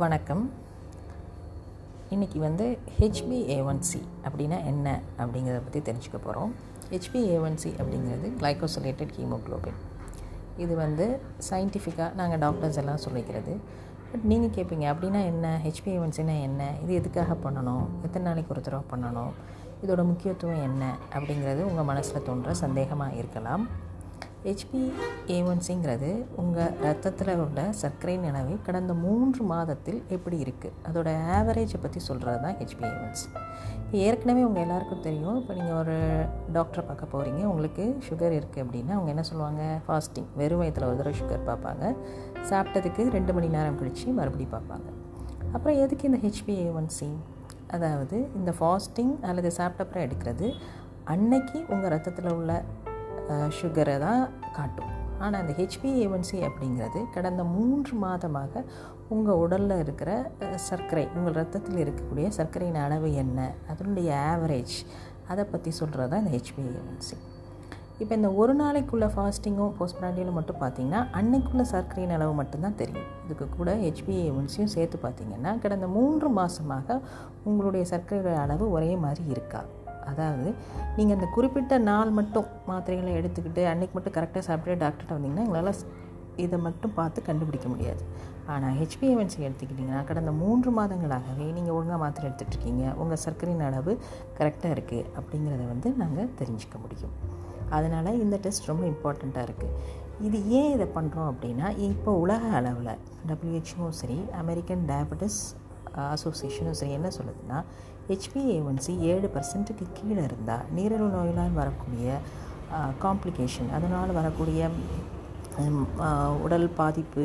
வணக்கம். இன்றைக்கி வந்து ஹெச்பிஏஒன்சி அப்படின்னா என்ன அப்படிங்கிறத பற்றி தெரிஞ்சுக்க போகிறோம் ஹெச்பிஏஒன்சி அப்படிங்கிறது கிளைக்கோசோலேட்டட் ஹீமோக்ளோபின் இது வந்து சயின்டிஃபிக்காக நாங்கள் டாக்டர்ஸ் எல்லாம் சொல்லிக்கிறது. பட் நீங்கள் கேட்பீங்க அப்படின்னா என்ன? ஹெச்பிஏஒன்சினா என்ன? இது எதுக்காக பண்ணணும்? எத்தனை நாளைக்கு ஒரு தடவை பண்ணணும்? இதோட முக்கியத்துவம் என்ன? அப்படிங்கிறது உங்கள் மனசில் தோன்ற சந்தேகமாக இருக்கலாம். ஹெச்பிஏஒன்சிங்கிறது உங்கள் ரத்தத்தில் உள்ள சர்க்கரை நிலவை கடந்த மூன்று மாதத்தில் எப்படி இருக்குது அதோட ஆவரேஜை பற்றி சொல்கிறது தான் ஹெச்பிஏஒன்சி இப்போ ஏற்கனவே உங்கள் எல்லாருக்கும் தெரியும். இப்போ நீங்கள் ஒரு டாக்டரை பார்க்க போகிறீங்க உங்களுக்கு சுகர் இருக்குது அப்படின்னா அவங்க என்ன சொல்லுவாங்க? ஃபாஸ்டிங் வெறும் வயத்தில் ஒரு தடவை சுகர் பார்ப்பாங்க. சாப்பிட்டதுக்கு ரெண்டு மணி நேரம் கழித்து மறுபடியும் பார்ப்பாங்க. அப்புறம் எதுக்கு இந்த ஹெச்பிஏஒன்சி அதாவது இந்த ஃபாஸ்டிங் அல்லது சாப்பிட்ட அப்புறம் எடுக்கிறது அன்னைக்கு உங்கள் ரத்தத்தில் உள்ள சுகரை தான் காட்டும். ஆனால் அந்த ஹெச்பிஏவன்சி அப்படிங்கிறது கடந்த மூன்று மாதமாக உங்கள் உடலில் இருக்கிற சர்க்கரை உங்கள் ரத்தத்தில் இருக்கக்கூடிய சர்க்கரையின் அளவு என்ன? அதனுடைய ஆவரேஜ் அதை பற்றி சொல்கிறது தான் இந்த ஹெச்பிஏவன்சி இப்போ இந்த ஒரு நாளைக்குள்ளே ஃபாஸ்டிங்கும் போஸ்ட் பிராண்டியிலும் மட்டும் பார்த்திங்கன்னா அன்னைக்குள்ள சர்க்கரையின் அளவு மட்டும்தான் தெரியும். இதுக்கு கூட ஹெச்பிஏவன்சியும் சேர்த்து பார்த்தீங்கன்னா கடந்த மூன்று மாதமாக உங்களுடைய சர்க்கரையோட அளவு ஒரே மாதிரி இருக்கா? அதாவது நீங்கள் அந்த குறிப்பிட்ட நாள் மட்டும் மாத்திரைகளை எடுத்துக்கிட்டு அன்றைக்கி மட்டும் கரெக்டாக சாப்பிட்டு டாக்டர்கிட்ட வந்தீங்கன்னா எங்களால் இதை மட்டும் பார்த்து கண்டுபிடிக்க முடியாது. ஆனால் ஹெச்பிஎம்என்சி எடுத்துக்கிட்டிங்கன்னா கடந்த மூன்று மாதங்களாகவே நீங்கள் ஒழுங்காக மாத்திரை எடுத்துகிட்ருக்கீங்க உங்கள் சர்க்கரையின் அளவு கரெக்டாக இருக்குது அப்படிங்கிறத வந்து நாங்கள் தெரிஞ்சுக்க முடியும். அதனால் இந்த டெஸ்ட் ரொம்ப இம்பார்ட்டண்ட்டாக இருக்குது இது ஏன் இதை பண்ணுறோம் அப்படின்னா இப்போ உலக அளவில் டபிள்யூஹெச்ஓ சரி அமெரிக்கன் டயபெட்டிஸ் அசோசியேஷன் சரி என்ன சொல்லுதுன்னா ஹெச்பிஏஒன்சி ஏழு பர்சன்ட்டுக்கு கீழே இருந்தால் நீரிழிவு நோயினால் வரக்கூடிய காம்ப்ளிகேஷன் அதனால் வரக்கூடிய உடல் பாதிப்பு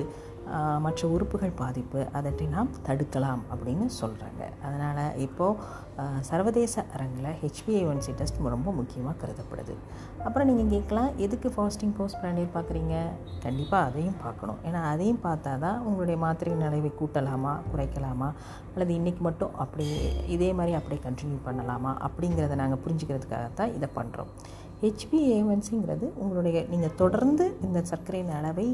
மற்ற உறுப்புகள் பாதிப்பு அதற்றை நாம் தடுக்கலாம் அப்படின்னு சொல்கிறாங்க அதனால் இப்போது சர்வதேச அரங்கில் ஹெச்பிஏஒன்சி டெஸ்ட் ரொம்ப முக்கியமாக கருதப்படுது. அப்புறம் நீங்கள் கேட்கலாம் எதுக்கு ஃபாஸ்டிங் போஸ்ட் பிராண்டியல் பார்க்குறீங்க? கண்டிப்பாக அதையும் பார்க்கணும். ஏன்னா அதையும் பார்த்தா தான் உங்களுடைய மாத்திரை நிலவை கூட்டலாமா குறைக்கலாமா? அல்லது இன்றைக்கி மட்டும் அப்படியே இதே மாதிரி அப்படியே கண்டினியூ பண்ணலாமா? அப்படிங்கிறத நாங்கள் புரிஞ்சுக்கிறதுக்காகத்தான் இதை பண்ணுறோம் ஹெச்பிஏஒன்சிங்கிறது உங்களுடைய நீங்கள் தொடர்ந்து இந்த சர்க்கரையின் அளவை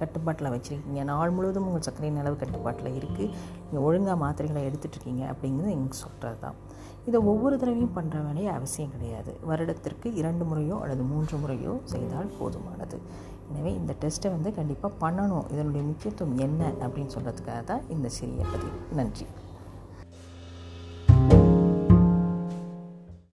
கட்டுப்பாட்டில் வச்சுருக்கீங்க. நாள் முழுவதும் உங்கள் சர்க்கரையின் அளவு கட்டுப்பாட்டில் இருக்குது நீங்கள் ஒழுங்காக மாத்திரைகளை எடுத்துகிட்ருக்கீங்க அப்படிங்கிறது எங்களுக்கு சொல்கிறது தான் இதை ஒவ்வொரு தடவையும் பண்ணுற வேலையை அவசியம் கிடையாது. வருடத்திற்கு இரண்டு முறையோ அல்லது மூன்று முறையோ செய்தால் போதுமானது. எனவே இந்த டெஸ்ட்டை வந்து கண்டிப்பாக பண்ணணும். இதனுடைய முக்கியத்துவம் என்ன அப்படின்னு சொல்கிறதுக்காக தான் இந்த சிறிய பதிவு. நன்றி.